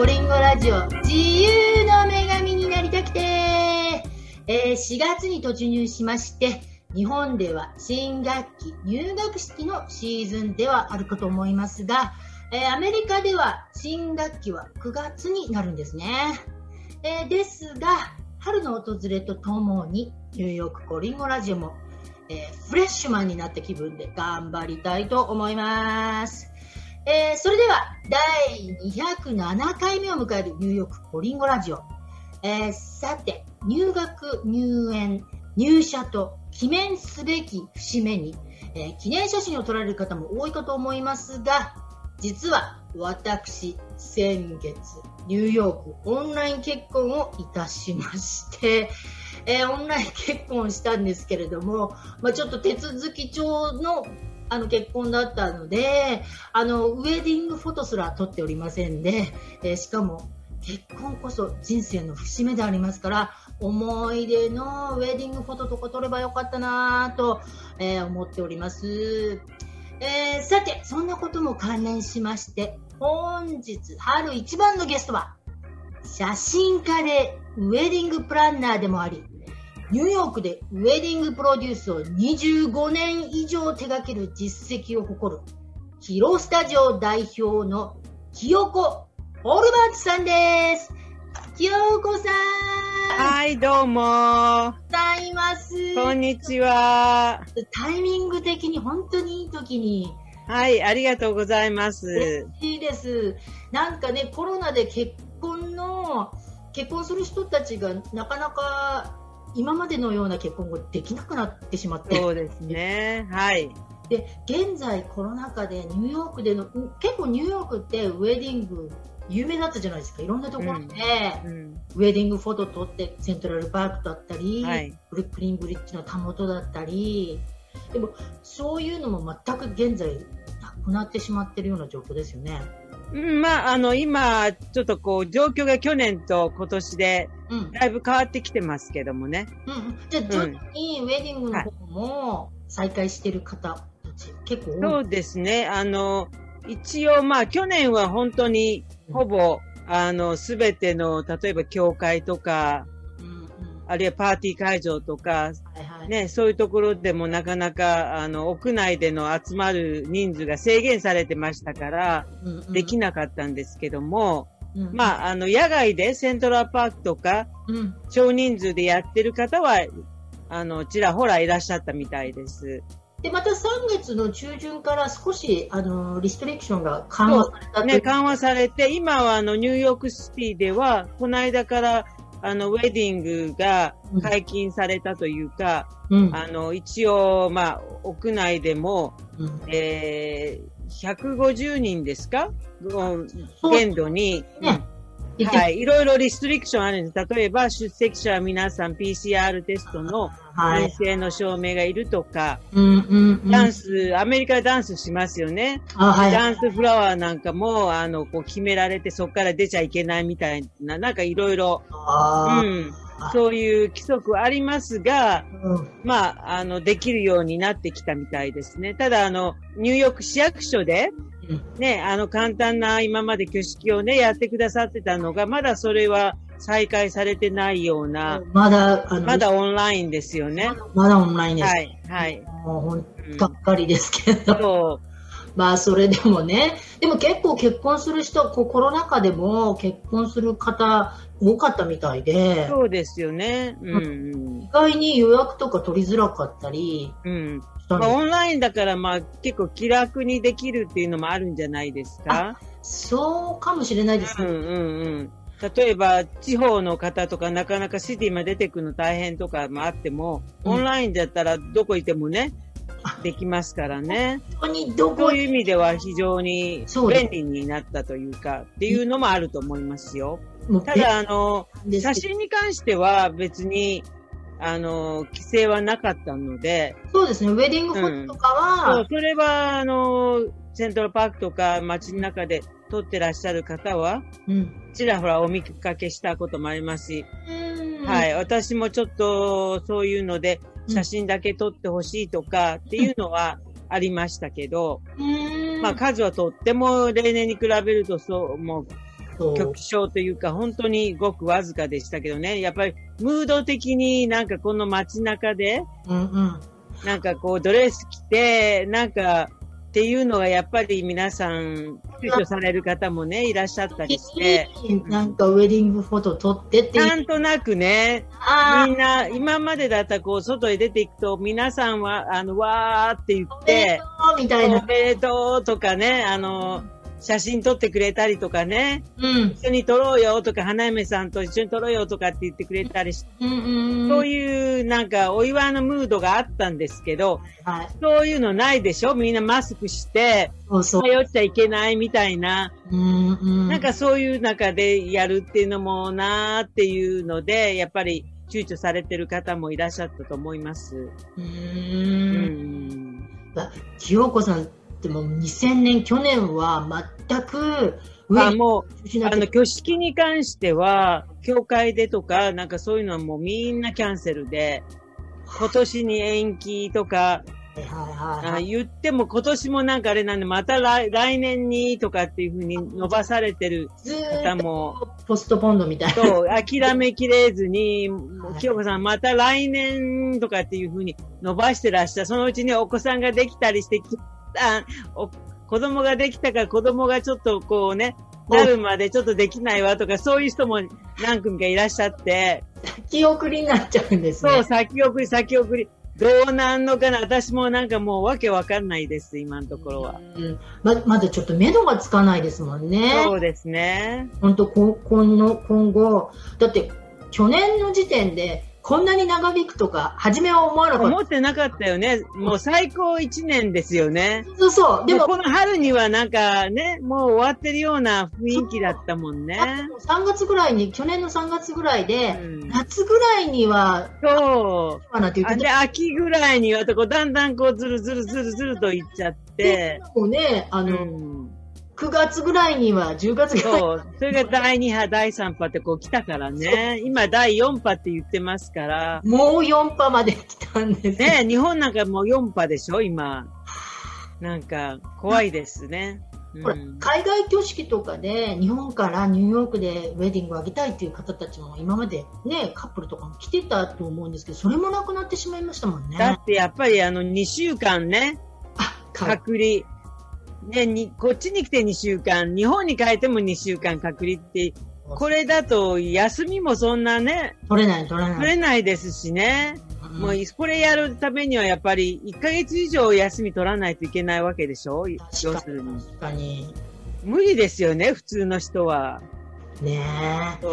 コリンゴラジオ。自由の女神になりたくて、えー、4月に突入しまして日本では新学期入学式のシーズンではあるかと思いますが、えー、アメリカでは新学期は9月になるんですね、えー、ですが春の訪れとともにニューヨークコリンゴラジオも、えフレッシュマンになった気分で頑張りたいと思います。えー、それでは第207回目を迎えるニューヨークコリンゴラジオ、えー、さて入学入園入社と記念すべき節目に、えー、記念写真を撮られる方も多いかと思いますが実は私先月ニューヨークオンライン結婚をいたしまして、えー、オンライン結婚したんですけれども、まあ、ちょっと手続き帳のあの結婚だったのであのウェディングフォトすら撮っておりませんで、えー、しかも結婚こそ人生の節目でありますから思い出のウェディングフォトとか撮ればよかったなと、えー、思っております、えー、さてそんなことも関連しまして本日春一番のゲストは写真家でウェディングプランナーでもありニューヨークでウェディングプロデュースを25年以上手掛ける実績を誇るヒロスタジオ代表の清子ホルバーツさんです。清子さん。はい、どうも。ございます。こんにちは。タイミング的に本当にいい時に。はい、ありがとうございます。嬉しいです。なんかね、コロナで結婚の、結婚する人たちがなかなか今までのような結婚ができなくなってしまって。そうですね。はい。で現在コロナ禍でニューヨークでの結構ニューヨークってウェディング有名だったじゃないですか。いろんなところで、うんうん、ウェディングフォト撮ってセントラルパークだったり、はい、ブルックリンブリッジのたもとだったり。でもそういうのも全く現在なくなってしまってるような状況ですよね。まあ、あの、今、ちょっとこう、状況が去年と今年で、だいぶ変わってきてますけどもね。うん、うん、じゃあ、徐々にウェディングの方も再開してる方たち、結構そうですね。あの、一応、まあ、去年は本当に、ほぼ、うん、あの、すべての、例えば、教会とか、あるいはパーティー会場とか、はいはい、ね、そういうところでもなかなか、あの、屋内での集まる人数が制限されてましたから、うんうん、できなかったんですけども、まあ、あの、野外でセントラルパークとか、うん、少人数でやってる方は、あの、ちらほらいらっしゃったみたいです。で、また3月の中旬から少し、あの、リストリクションが緩和されたね、緩和されて、今はあの、ニューヨークシティでは、この間からあの、ウェディングが解禁されたというか、うん、あの、一応、まあ、屋内でも、うん、えー、150人ですか？限度に、ね、はい、いろいろリストリクションあるんです。例えば、出席者は皆さん PCR テストの陰性の証明がいるとか、ダンス、アメリカでダンスしますよね。はい、ダンスフラワーなんかも、あの、こう決められてそこから出ちゃいけないみたいな、なんかいろいろ、うん、そういう規則はありますが、うん、まあ、あの、できるようになってきたみたいですね。ただ、あの、ニューヨーク市役所で、ね、あの簡単な今まで挙式をね、やってくださってたのが、まだそれは再開されてないような、まだ、まだオンラインですよね。まだオンラインです。はい、はい。もうがっかりですけど。まあそれでもね、でも結構結婚する人、コロナ禍でも結婚する方多かったみたいで。そうですよね。うん、意外に予約とか取りづらかったり、うん、まあ、オンラインだから、まあ、結構気楽にできるっていうのもあるんじゃないですか？そうかもしれないですね。うんうんうん。例えば、地方の方とか、なかなかシティまで出てくるの大変とかもあっても、オンラインだったらどこいてもね、できますからね。本当にどこ？そういう意味では非常に便利になったというか、っていうのもあると思いますよ。ただ、あの、写真に関しては別に、あの、規制はなかったので。そうですね、ウェディングフォトとかは、うん、そう、それは、あの、セントラルパークとか街の中で撮ってらっしゃる方は、うん、ちらほらお見かけしたこともありますし、はい、私もちょっとそういうので、写真だけ撮ってほしいとかっていうのはありましたけど、まあ数はとっても例年に比べるとそう、もう局長というか、本当にごくわずかでしたけどね、やっぱりムード的になんかこの街中で、うんうん、なんかこうドレス着て、なんかっていうのがやっぱり皆さん、躊躇される方もね、いらっしゃったりして。なんかウェディングフォト撮ってってなんとなくね、みんな、今までだったらこう、外へ出ていくと、皆さんは、あの、わーって言って、おめでとうみたいな。おめでとうとかね、あの、写真撮ってくれたりとかね、うん、一緒に撮ろうよとか、花嫁さんと一緒に撮ろうよとかって言ってくれたりして、うんうん、そういうなんかお祝いのムードがあったんですけど、はい、そういうのないでしょ？みんなマスクして、迷っちゃいけないみたいな、うんうん、なんかそういう中でやるっていうのもなーっていうので、やっぱり躊躇されてる方もいらっしゃったと思います。うん。うん。清子さんでも2000年、去年は全くあもう、あの、挙式に関しては、教会でとか、なんかそういうのはもうみんなキャンセルで、今年に延期とか、はいはい、言っても今年もなんかあれなんで、また来来年にとかっていうふうに伸ばされてる方も。ポストポンドみたいな。そう、諦めきれずに、清子さんまた来年とかっていうふうに伸ばしてらっしゃる。そのうちにお子さんができたりして、あお子供ができたから子供がちょっとこうね、なるまでちょっとできないわとか、そういう人も何組かいらっしゃって。先送りになっちゃうんですね。そう、先送り、先送り。どうなんのかな私もなんかもうわけわかんないです、今のところは。うんままだちょっと目処がつかないですもんね。そうですね。本当今今後、だって去年の時点でこんなに長引くとか、初めは思わなかった。思ってなかったよね。もう最高1年ですよね。そうそう。でも、この春にはなんかね、もう終わってるような雰囲気だったもんね。3月ぐらいに、去年の3月ぐらいで、うん、夏ぐらいには、そう。なて言ってで、秋ぐらいにはとこだんだんこうずるずるずるずるといっちゃって。もうね、あの、うん9月ぐらいには、10月ぐらいそう。それが第2波、第3波ってこう来たからね。今第4波って言ってますから。もう4波まで来たんですね。日本なんかもう4波でしょ、今。なんか、怖いですね。これ、海外挙式とかで日本からニューヨークでウェディングを挙げたいっていう方たちも今までねカップルとかも来てたと思うんですけどそれもなくなってしまいましたもんねだってやっぱりあの2週間ね隔離ね、に、こっちに来て2週間、日本に帰っても2週間隔離って、これだと休みもそんなね、取れない、取れない。取れないですしね。うん、もう、これやるためにはやっぱり1ヶ月以上休み取らないといけないわけでしょ？要するに。確かに。無理ですよね、普通の人は。ねえ。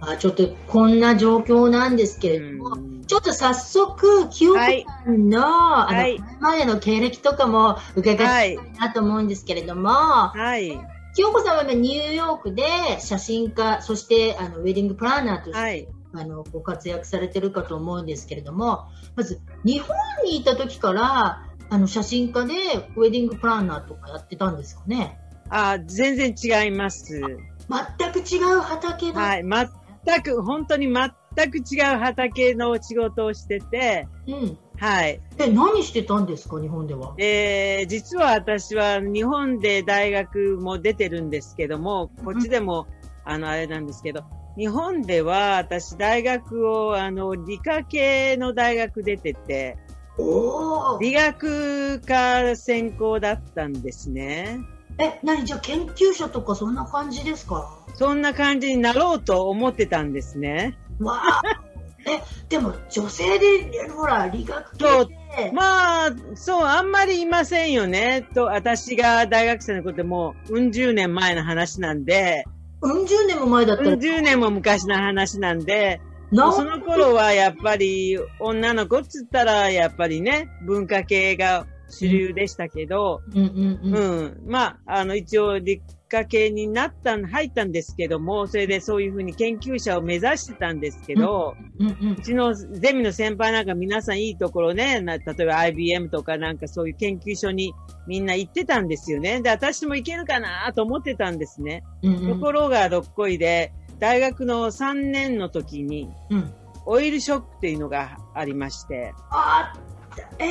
まあ、ちょっとこんな状況なんですけれども、うん、ちょっと早速、清子さんの、はい、あの、前までの経歴とかも伺いたいなと思うんですけれども、はい。清子さんはニューヨークで写真家、そしてあのウェディングプランナーとして、はい、あのご活躍されてるかと思うんですけれども、まず日本にいた時からあの写真家でウェディングプランナーとかやってたんですかね？あ全然違います。全く違う畑はい、全く、本当に全く違う畑の仕事をしてて、うん。はい。え、何してたんですか、日本では？えー、実は私は日本で大学も出てるんですけども、こっちでも、うん、あの、あれなんですけど、日本では私大学を、あの、理科系の大学出てて、理学科専攻だったんですね。え、何じゃあ研究者とかそんな感じですか？そんな感じになろうと思ってたんですね。わあ。え、でも女性で、ほら、理学系。まあ、そう、あんまりいませんよね。と、私が大学生のことでもう、うん十年前の話なんで。うん十年も前だったうん十年も昔の話なんで、その頃はやっぱり女の子っつったらやっぱりね、文化系が主流でしたけど、うん、うんうん、まあ、あの、一応理科系になったん、入ったんですけども、それでそういうふうに研究者を目指してたんですけど、うんうんうん、うちのゼミの先輩なんか皆さんいいところね、例えば IBM とかなんかそういう研究所にみんな行ってたんですよね。で、私も行けるかなと思ってたんですね。うんうん、ところがどっこいで、大学の3年の時に、オイルショックっていうのがありまして、あ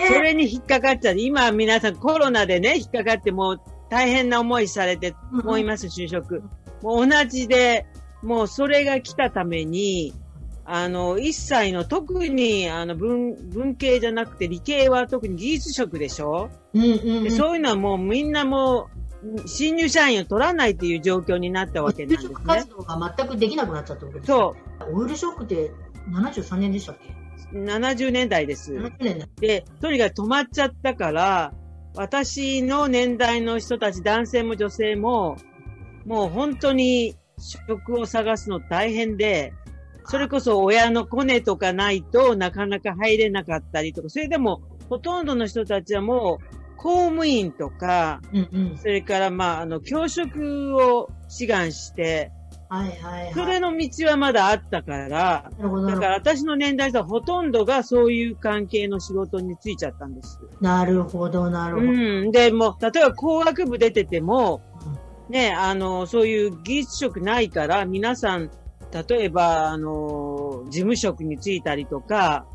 それに引っかかっちゃう。今皆さんコロナでね、引っかかっても大変な思いされて思います、就職。もう同じで、もうそれが来たために、あの、一切の特にあの文文系じゃなくて理系は特に技術職でしょ、うんうんうん、そういうのはもうみんなもう新入社員を取らないっていう状況になったわけなんですね。活動が全くできなくなっちゃったわけですそう。オイルショックって73年でしたっけ？?70 年代です。70年代。で、とにかく止まっちゃったから、私の年代の人たち、男性も女性も、もう本当に職を探すの大変で、それこそ親のコネとかないとなかなか入れなかったりとか、それでもほとんどの人たちはもう公務員とか、うんうん、それからまあ、あの、教職を志願して、はいはいはい。それの道はまだあったから、だから私の年代ではほとんどがそういう関係の仕事に就いちゃったんです。なるほど、なるほど。うん。で、も例えば工学部出てても、うん、ね、あの、そういう技術職ないから、皆さん例えば、あの、事務職に就いたりとか、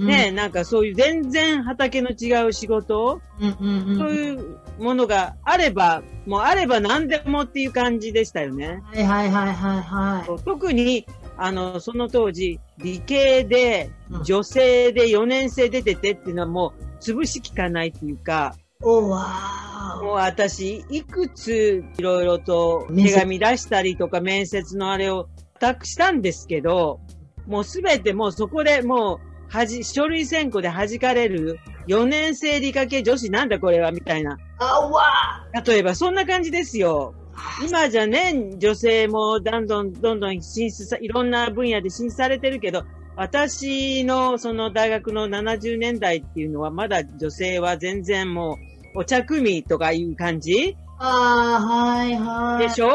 ね、なんかそういう全然畑の違う仕事、うんうんうん、そういうものがあれば、もうあれば何でもっていう感じでしたよね。はいはいはいはいはい。特に、あの、その当時、理系で、女性で4年生出ててっていうのはもう、潰しきかないっていうか、おわもう私、いくついろいろと手紙出したりとか面接のあれを託したんですけど、もうすべてもうそこでもう、はじ、書類選考で弾かれる4年生理科系女子なんだこれはみたいな。あわ例えばそんな感じですよ。今じゃね、女性もどんどんどんどん進出さ、いろんな分野で進出されてるけど、私のその大学の70年代っていうのはまだ女性は全然もうお茶組とかいう感じ？ああ、はいはい。でしょ？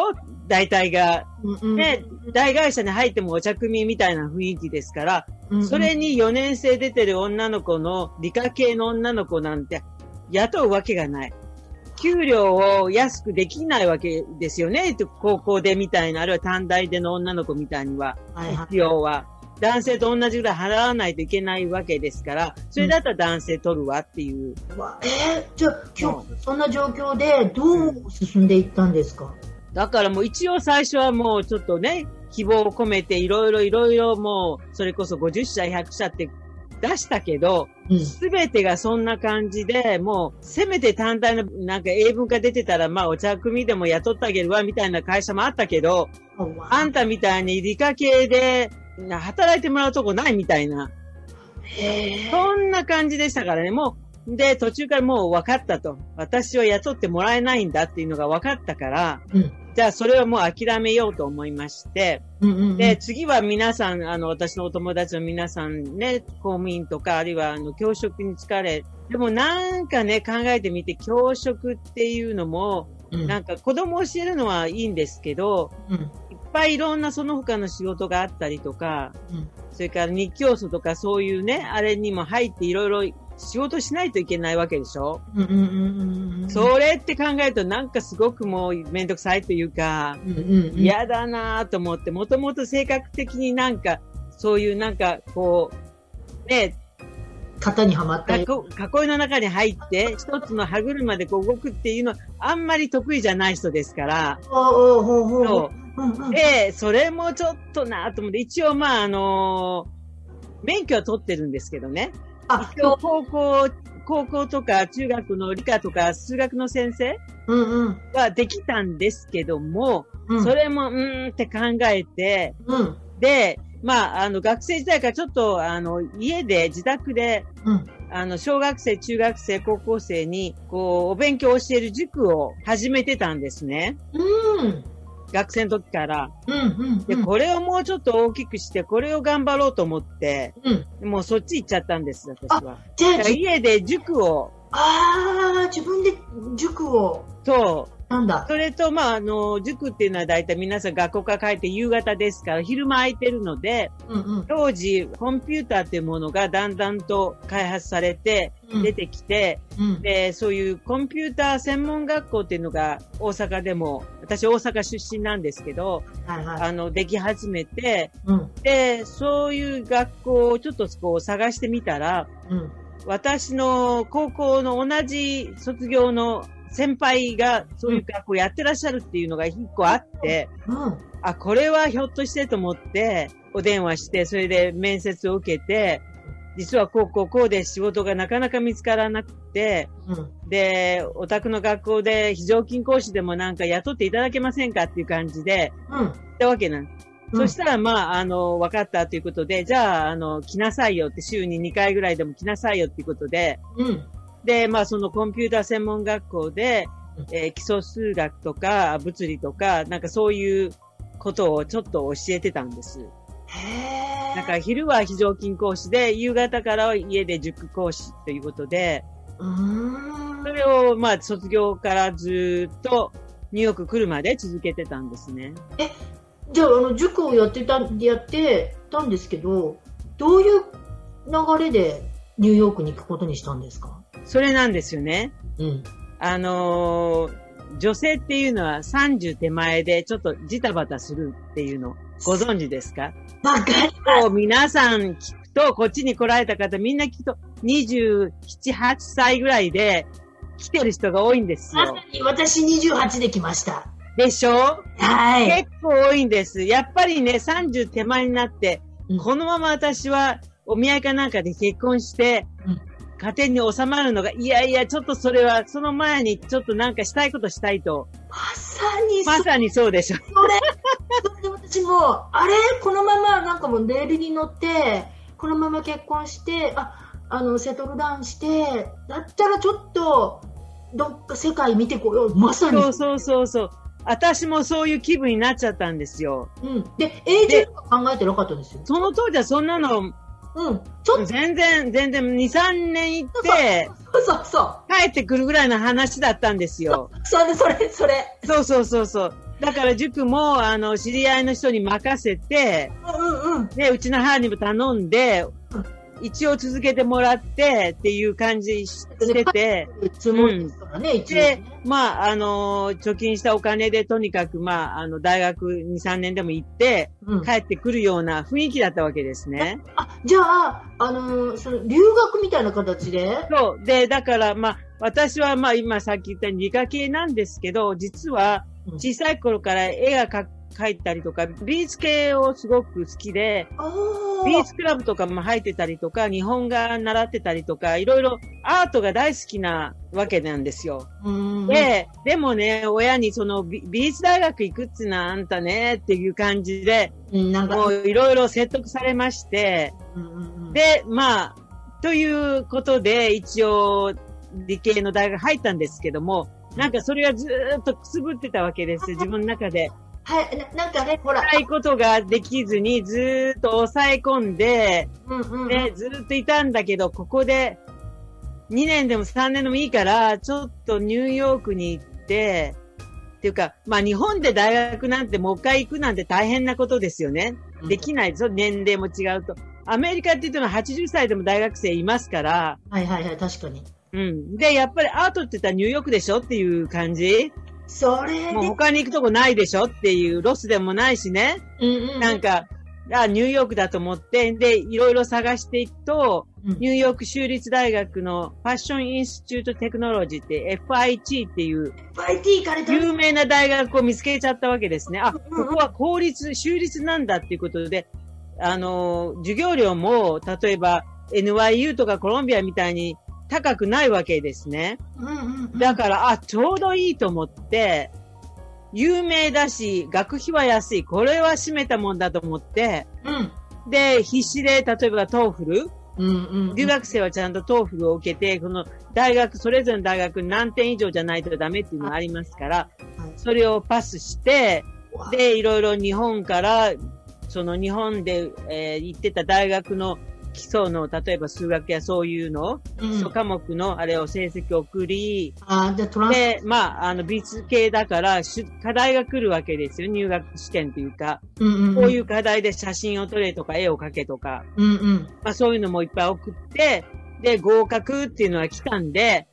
大体が。ね、大会社に入ってもお茶組みたいな雰囲気ですから、それに4年生出てる女の子の理科系の女の子なんて雇うわけがない。給料を安くできないわけですよね。高校でみたいな、あるいは短大での女の子みたいには、必要は。男性と同じぐらい払わないといけないわけですから、それだったら男性取るわっていう。うん、えー、じゃあ今日、そんな状況でどう進んでいったんですか、だからもう一応最初はもうちょっとね、希望を込めていろいろいろいろもう、それこそ50社、100社って出したけど、す、べ、てがそんな感じで、もう、せめて単体のなんか英文が出てたら、まあお茶組でも雇ってあげるわ、みたいな会社もあったけど、あんたみたいに理科系で働いてもらうとこないみたいな。そんな感じでしたからね。もう、で、途中からもう分かったと。私は雇ってもらえないんだっていうのが分かったから、うん、じゃあそれはもう諦めようと思いまして、うんうんうん、で、次は皆さん、あの、私のお友達の皆さんね、公務員とか、あるいはあの、教職に疲れ、でもなんかね、考えてみて、教職っていうのも、うん、なんか子供を教えるのはいいんですけど、うん、ぱいいろんなその他の仕事があったりとか、うん、それから日教組とかそういうね、あれにも入っていろいろ仕事しないといけないわけでしょ、うんうんうんうん、それって考えるとなんかすごくもうめんどくさいというか、うんうんうん、嫌だなと思って、もともと性格的になんか、そういうなんかこう、ね、型にはまったり。囲いの中に入って、一つの歯車でこう動くっていうのは、あんまり得意じゃない人ですから。そうで、それもちょっとなと思って、一応まあ、あのー、免許は取ってるんですけどね。あ、高校、高校とか中学の理科とか数学の先生はできたんですけども、うん、それも、うーんって考えて、うん、で、まあ、あの、学生時代からちょっと、あの、家で、自宅で、うん、あの、小学生、中学生、高校生に、こう、お勉強を教える塾を始めてたんですね。うん。学生の時から。うんうんうん、で、これをもうちょっと大きくして、これを頑張ろうと思って、うん、もうそっち行っちゃったんです、私は。じゃあ家で塾を。ああ、自分で塾を。そう。なんだ？それと、まあ、あの、塾っていうのは大体皆さん学校から帰って夕方ですから、昼間空いてるので、うんうん、当時、コンピューターっていうものがだんだんと開発されて、出てきて、うん、で、そういうコンピューター専門学校っていうのが大阪でも、私大阪出身なんですけど、はいはい、あの、でき始めて、うん、で、そういう学校をちょっとこう探してみたら、うん、私の高校の同じ卒業の先輩がそういう学校やってらっしゃるっていうのが一個あって、うん、あ、これはひょっとしてと思って、お電話して、それで面接を受けて、実はこうこうこうで仕事がなかなか見つからなくて、うん、で、お宅の学校で非常勤講師でもなんか雇っていただけませんかっていう感じで、うん、言ったわけなんです。うん、そしたら、まあ、あの、分かったということで、じゃあ、あの、来なさいよって、週に2回ぐらいでも来なさいよっていうことで、うん、で、まあ、そのコンピューター専門学校で、えー、基礎数学とか物理とか、なんかそういうことをちょっと教えてたんです。へだから昼は非常勤講師で、夕方からは家で塾講師ということで、それをまあ卒業からずっとニューヨーク来るまで続けてたんですね。え、じゃああの塾をやってた、やってたんですけど、どういう流れでニューヨークに行くことにしたんですか？それなんですよね。うん。あのー、女性っていうのは30手前でちょっとジタバタするっていうのご存知ですか？わかります。皆さん聞くと、こっちに来られた方みんな聞くと27、8歳ぐらいで来てる人が多いんですよ。私28で来ました。でしょ？はい。結構多いんです。やっぱりね、30手前になって、うん、このまま私はお見合いかなんかで結婚して、うん、家庭に収まるのが、いやいや、ちょっとそれは、その前にちょっとなんかしたいことしたいと。まさにまさにそうでしょ。それ、それ私も、あれ？このままなんかもうレールに乗って、このまま結婚して、あ、あの、セトルダウンして、だったらちょっと、どっか世界見てこよう。まさに。そうそうそうそう。私もそういう気分になっちゃったんですよ。うん。で、永住とか考えてなかったですよ。その当時はそんなのうん。ちょっと。全然、全然、2、3年行って、そうそうそう帰ってくるぐらいの話だったんですよ。それ、それ、それ。そうそうそうそう。だから塾も、あの、知り合いの人に任せて、うんうん、で、うちの母にも頼んで、一応続けてもらってっていう感じしてて、うん、で、まあ、あのー、貯金したお金でとにかく、まあ、あの、大学2、3年でも行って、うん、帰ってくるような雰囲気だったわけですね。あ、じゃあ、あのー、その、留学みたいな形で？そう。で、だから、まあ、私は、まあ、今さっき言った理科系なんですけど、実は、小さい頃から絵が描書いたりとか、美術系をすごく好きで、美術クラブとかも入ってたりとか、日本画習ってたりとか、いろいろアートが大好きなわけなんですよ。で、でもね、親にその美術大学行くっつなあんたねっていう感じで、もういろいろ説得されまして、で、まあ、ということで一応理系の大学入ったんですけども、なんかそれはずっとくすぶってたわけです、自分の中で。はい、ななんかね、ほら。したいことができずに、ずっと抑え込んで、うんうん、で、ずっといたんだけど、ここで、2年でも3年でもいいから、ちょっとニューヨークに行って、っていうか、まあ日本で大学なんてもう一回行くなんて大変なことですよね。できないですよ、年齢も違うと。アメリカって言っても80歳でも大学生いますから。はいはいはい、確かに。うん。で、やっぱりアートって言ったらニューヨークでしょっていう感じそれもう他に行くとこないでしょっていうロスでもないしね。うんうん。うん、なんか、あ、ニューヨークだと思って、で、いろいろ探していくと、うん、ニューヨーク州立大学のファッションインスチュートテクノロジーって FIT っていう、有名な大学を見つけちゃったわけですね。あ、ここは公立、州立なんだっていうことで、あの、授業料も、例えば NYU とかコロンビアみたいに高くないわけですね。だから、あ、ちょうどいいと思って、有名だし、学費は安い。これはしめたもんだと思って、うん、で、必死で、例えば TOEFL、うんうんうん、留学生はちゃんと TOEFL を受けて、この大学、それぞれの大学何点以上じゃないとダメっていうのがありますから、それをパスして、で、いろいろ日本から、その日本で、えー、行ってた大学の基礎の、例えば数学やそういうの、うん、基礎科目のあれを成績を送り、あじゃトランで、まあ、あの、美術系だから、課題が来るわけですよ。入学試験というか、うんうんうん、こういう課題で写真を撮れとか、絵を描けとか、うんうん、まあ、そういうのもいっぱい送って、で、合格っていうのは来たんで、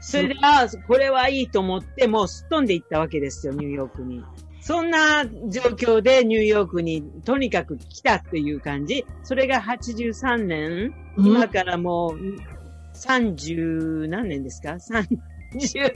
それで、あこれはいいと思って、もうすっ飛んでいったわけですよ、ニューヨークに。そんな状況でニューヨークにとにかく来たっていう感じ。それが83年、今からもう30何年ですか？80。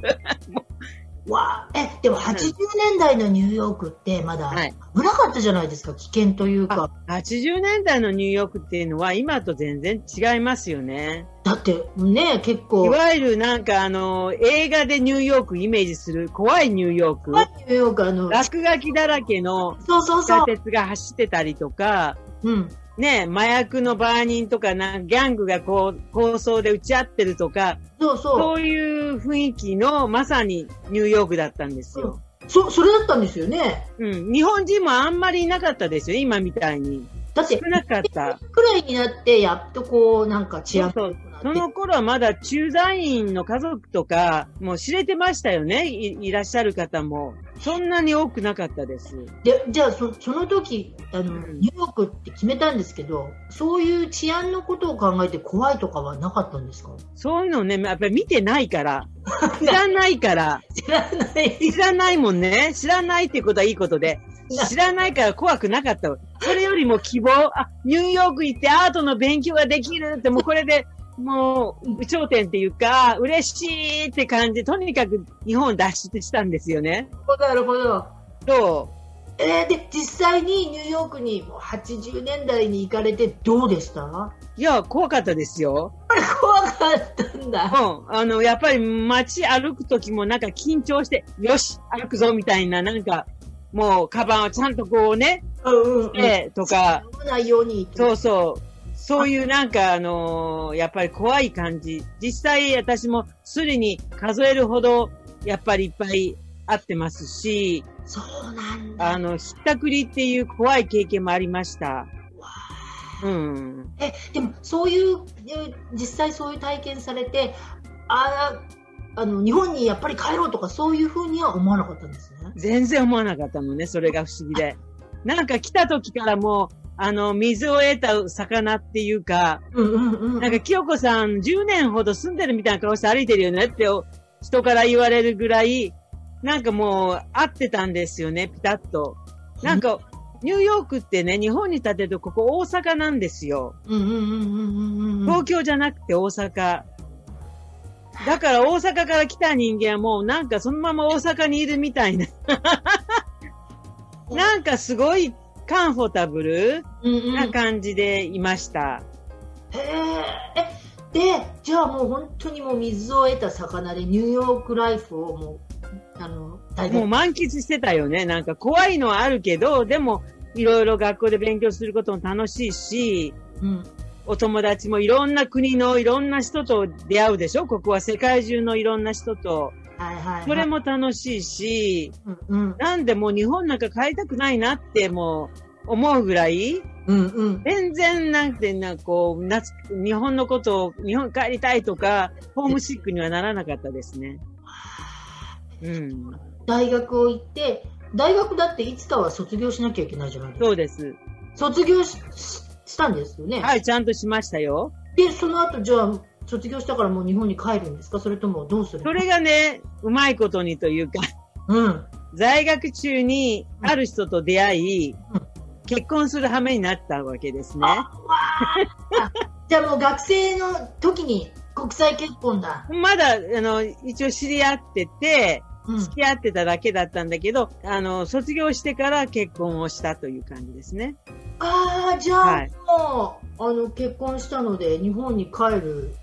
わえ、でも80年代のニューヨークってまだ危なかったじゃないですか、危険というか。80年代のニューヨークっていうのは今と全然違いますよね。だってね、結構。いわゆるなんかあの、映画でニューヨークイメージする怖いニューヨーク。怖いニューヨーク、あの、落書きだらけの地下鉄が走ってたりとか、うん。ね、麻薬のバーニンとかな、ギャングがこう、構想で打ち合ってるとか、そうそう。そういう雰囲気のまさにニューヨークだったんですよ。そ、それだったんですよね。うん。日本人もあんまりいなかったですよ、今みたいに。だって、少なかった。くらいになって、やっとこう、なんか治安そうその頃はまだ駐在員の家族とか、もう知れてましたよねい、いらっしゃる方も。そんなに多くなかったです。で、じゃあそ、その時、あの、ニューヨークって決めたんですけど、そういう治安のことを考えて怖いとかはなかったんですか？そういうのね、やっぱり見てないから。知らないから。知らない。知らないもんね。知らないってことはいいことで。知らないから怖くなかった。それよりも希望、あ、ニューヨーク行ってアートの勉強ができるって、もうこれで もう、頂点っていうか、嬉しいって感じ、とにかく日本脱出したんですよね。なるほど。そう。えー、で、実際にニューヨークに80年代に行かれてどうでした？いや、怖かったですよ。怖かったんだ。うん。あの、やっぱり街歩くときもなんか緊張して、よし、歩くぞみたいな、なんか、もう、カバンをちゃんとこうね、うんうん、うん、とか、ないように。そうそう。そういうなんか、あのー、やっぱり怖い感じ。実際私もすりに数えるほど、やっぱりいっぱいあってますし、そうなんだ。あの、ひったくりっていう怖い経験もありました。うん。え、でも、そういう、実際そういう体験されて、ああ、あの、日本にやっぱり帰ろうとか、そういうふうには思わなかったんですね。全然思わなかったのね、それが不思議で。なんか来た時からもう、あの、水を得た魚っていうか、うんうんうん、なんか、清子さん10年ほど住んでるみたいな顔して歩いてるよねって人から言われるぐらい、なんかもう合ってたんですよね、ピタッと。なんか、ニューヨークってね、日本に立てるとここ大阪なんですよ。東京じゃなくて大阪。だから大阪から来た人間はもうなんかそのまま大阪にいるみたいな。なんかすごいカンフォタブルな感じでいました。へえ。で、じゃあもう本当にもう水を得た魚でニューヨークライフをもう、あの、もう満喫してたよね。なんか怖いのはあるけど、でもいろいろ学校で勉強することも楽しいし、うん、お友達もいろんな国のいろんな人と出会うでしょ？ここは世界中のいろんな人と。はいはいはい、それも楽しいし、うんうん、なんでもう日本なんか帰りたくないなってもう思うぐらい、うんうん、全然なんてな、こう、夏、日本のことを、日本帰りたいとか、ホームシックにはならなかったですね。うん。大学を行って、大学だっていつかは卒業しなきゃいけないじゃないですか。そうです。卒業ししたんですよね。はい、ちゃんとしましたよ。で、その後、じゃあ、卒業したからもう日本に帰るんですか？それともどうするそれがね、うまいことにというかうん。在学中にある人と出会い、うん、結婚する羽目になったわけですね。じゃあもう学生の時に国際結婚だ。まだ、あの、一応知り合ってて、付き合ってただけだったんだけど、うん、あの、卒業してから結婚をしたという感じですね。ああ、じゃあ、はい、もう、あの、結婚したので日本に帰る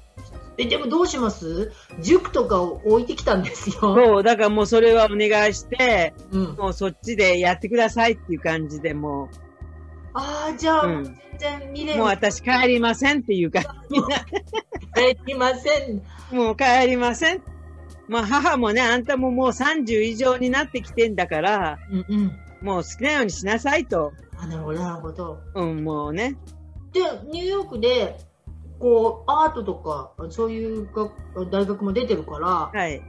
え、でもどうします？塾とかを置いてきたんですよ。そう、だからもうそれはお願いして、うん、もうそっちでやってくださいっていう感じでもう。ああ、じゃあ、うん、全然見れもう私帰りませんっていうか。帰りません。もう帰りません。まあ母もね、あんたももう30以上になってきてんだから、うんうん、もう好きなようにしなさいと。あ、なるほど、なるほど。うん、もうね。で、ニューヨークでこうアートとかそういう大学も出てるから、はい、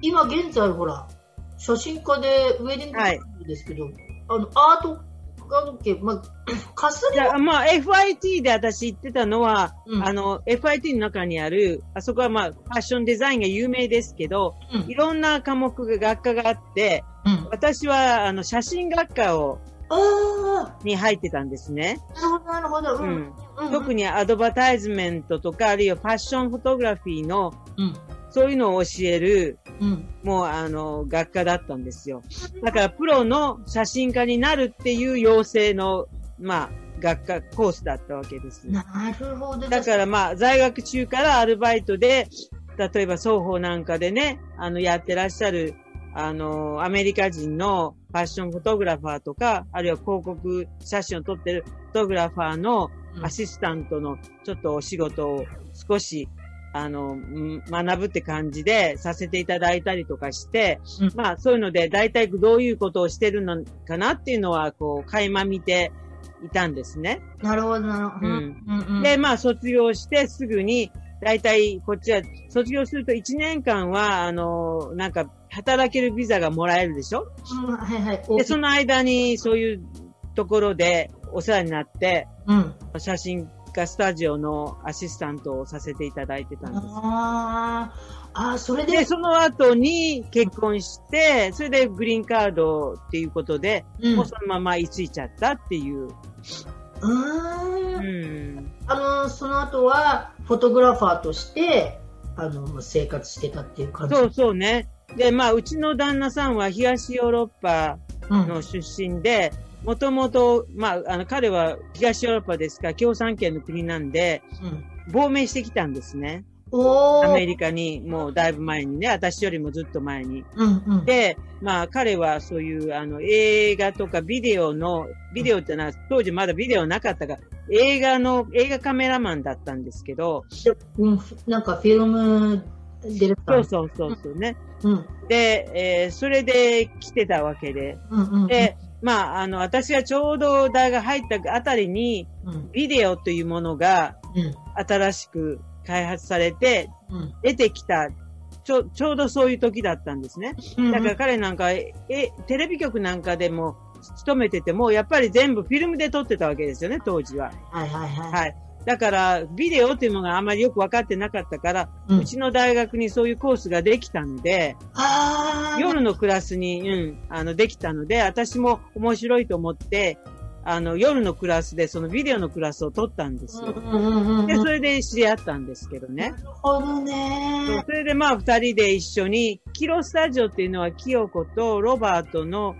今現在ほら写真家でウェディングカップですけど、はい、あのアート関係、まあ、かすりまあ、FIT で私言ってたのは、うん、あの、FIT の中にある、あそこはまあ、ファッションデザインが有名ですけど、うん、いろんな科目が、学科があって、うん、私は、あの、写真学科をに入ってたんですね。なるほど、うん。特にアドバタイズメントとか、あるいはファッションフォトグラフィーのそういうのを教える、うん、もうあの、学科だったんですよ。だからプロの写真家になるっていう養成の、まあ、学科コースだったわけです。なるほど。だからまあ、在学中からアルバイトで、例えば双方なんかでね、あの、やってらっしゃる、あの、アメリカ人のファッションフォトグラファーとか、あるいは広告写真を撮ってるフォトグラファーのアシスタントのちょっとお仕事を少し、あの、学ぶって感じでさせていただいたりとかして、うん、まあそういうので大体どういうことをしてるのかなっていうのは、こう、垣間見ていたんですね。なるほど、なるほど。うん。で、まあ卒業してすぐに、大体こっちは卒業すると1年間は、あの、なんか働けるビザがもらえるでしょ、うん、はいはい。で、その間にそういうところでお世話になって、うん、写真家スタジオのアシスタントをさせていただいてたんです。ああ、それでで、その後に結婚して、それでグリーンカードっていうことで、うん、もうそのまま居ついちゃったっていう。うん。あの、その後は、フォトグラファーとして、あの、生活してたっていう感じそうそうね。で、まあ、うちの旦那さんは東ヨーロッパの出身で、もともと、まあ、あの、彼は東ヨーロッパですから、共産圏の国なんで、うん、亡命してきたんですね。アメリカにもうだいぶ前にね、私よりもずっと前に。うんうん、で、まあ彼はそういうあの映画とかビデオの、ビデオってのは当時まだビデオなかったから、映画の、映画カメラマンだったんですけど。うん、なんかフィルムディレクターそうそうそうね。うん、で、えー、それで来てたわけで。うんうんうん、で、まあ、あの、私がちょうど大学入ったあたりに、ビデオというものが、新しく開発されて、出てきた、ちょ、ちょうどそういう時だったんですね。だから彼なんか、え、テレビ局なんかでも勤めてても、やっぱり全部フィルムで撮ってたわけですよね、当時は。はいはいはい。はい。だから、ビデオっていうのがあんまりよく分かってなかったから、うん、うちの大学にそういうコースができたんで、夜のクラスに、うん、あの、できたので、私も面白いと思って、あの、夜のクラスでそのビデオのクラスを取ったんですよ。で、それで知り合ったんですけどね。なるほどね。それでまあ二人で一緒に、キロスタジオっていうのは清子とロバートの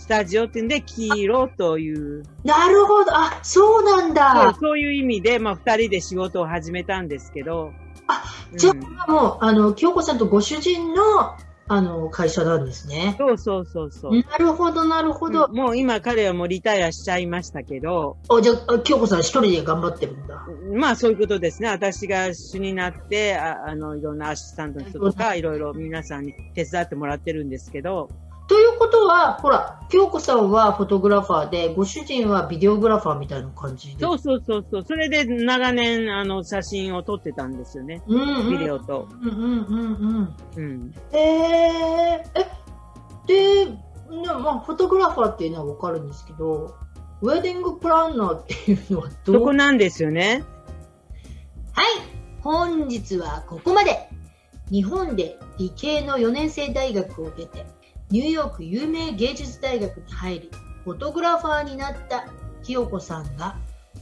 スタジオっていうんで、黄色という。なるほど。あ、そうなんだ。そういう意味で、まあ二人で仕事を始めたんですけど。あ、じゃあ、もう、あの、清子さんとご主人のあの、会社なんですね。そうそうそうそう。なるほど、なるほど、うん、もう今彼はもうリタイアしちゃいましたけど。あ、じゃあ、京子さん一人で頑張ってるんだ。まあそういうことですね。私が主になって、ああの、いろんなアシスタントの人とか、いろいろ皆さんに手伝ってもらってるんですけど。ということは、ほら、京子さんはフォトグラファーで、ご主人はビデオグラファーみたいな感じで。そうそうそうそう。それで長年、あの、写真を撮ってたんですよね。うんうん、ビデオと。うんうんうんうん。うん。えー、え、で、まあ、フォトグラファーっていうのはわかるんですけど、ウェディングプランナーっていうのはどう？そこなんですよね。はい。本日はここまで。日本で理系の4年生大学を出て、ニューヨーク有名芸術大学に入り、フォトグラファーになった清子さんが、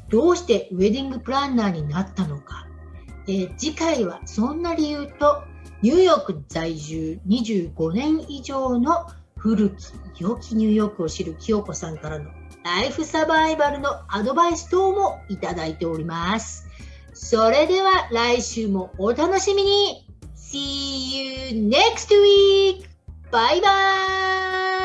どうしてウェディングプランナーになったのか。えー、次回はそんな理由と、ニューヨーク在住25年以上の古き良きニューヨークを知る清子さんからのライフサバイバルのアドバイス等もいただいております。それでは来週もお楽しみに !See you next week! バイバーイ。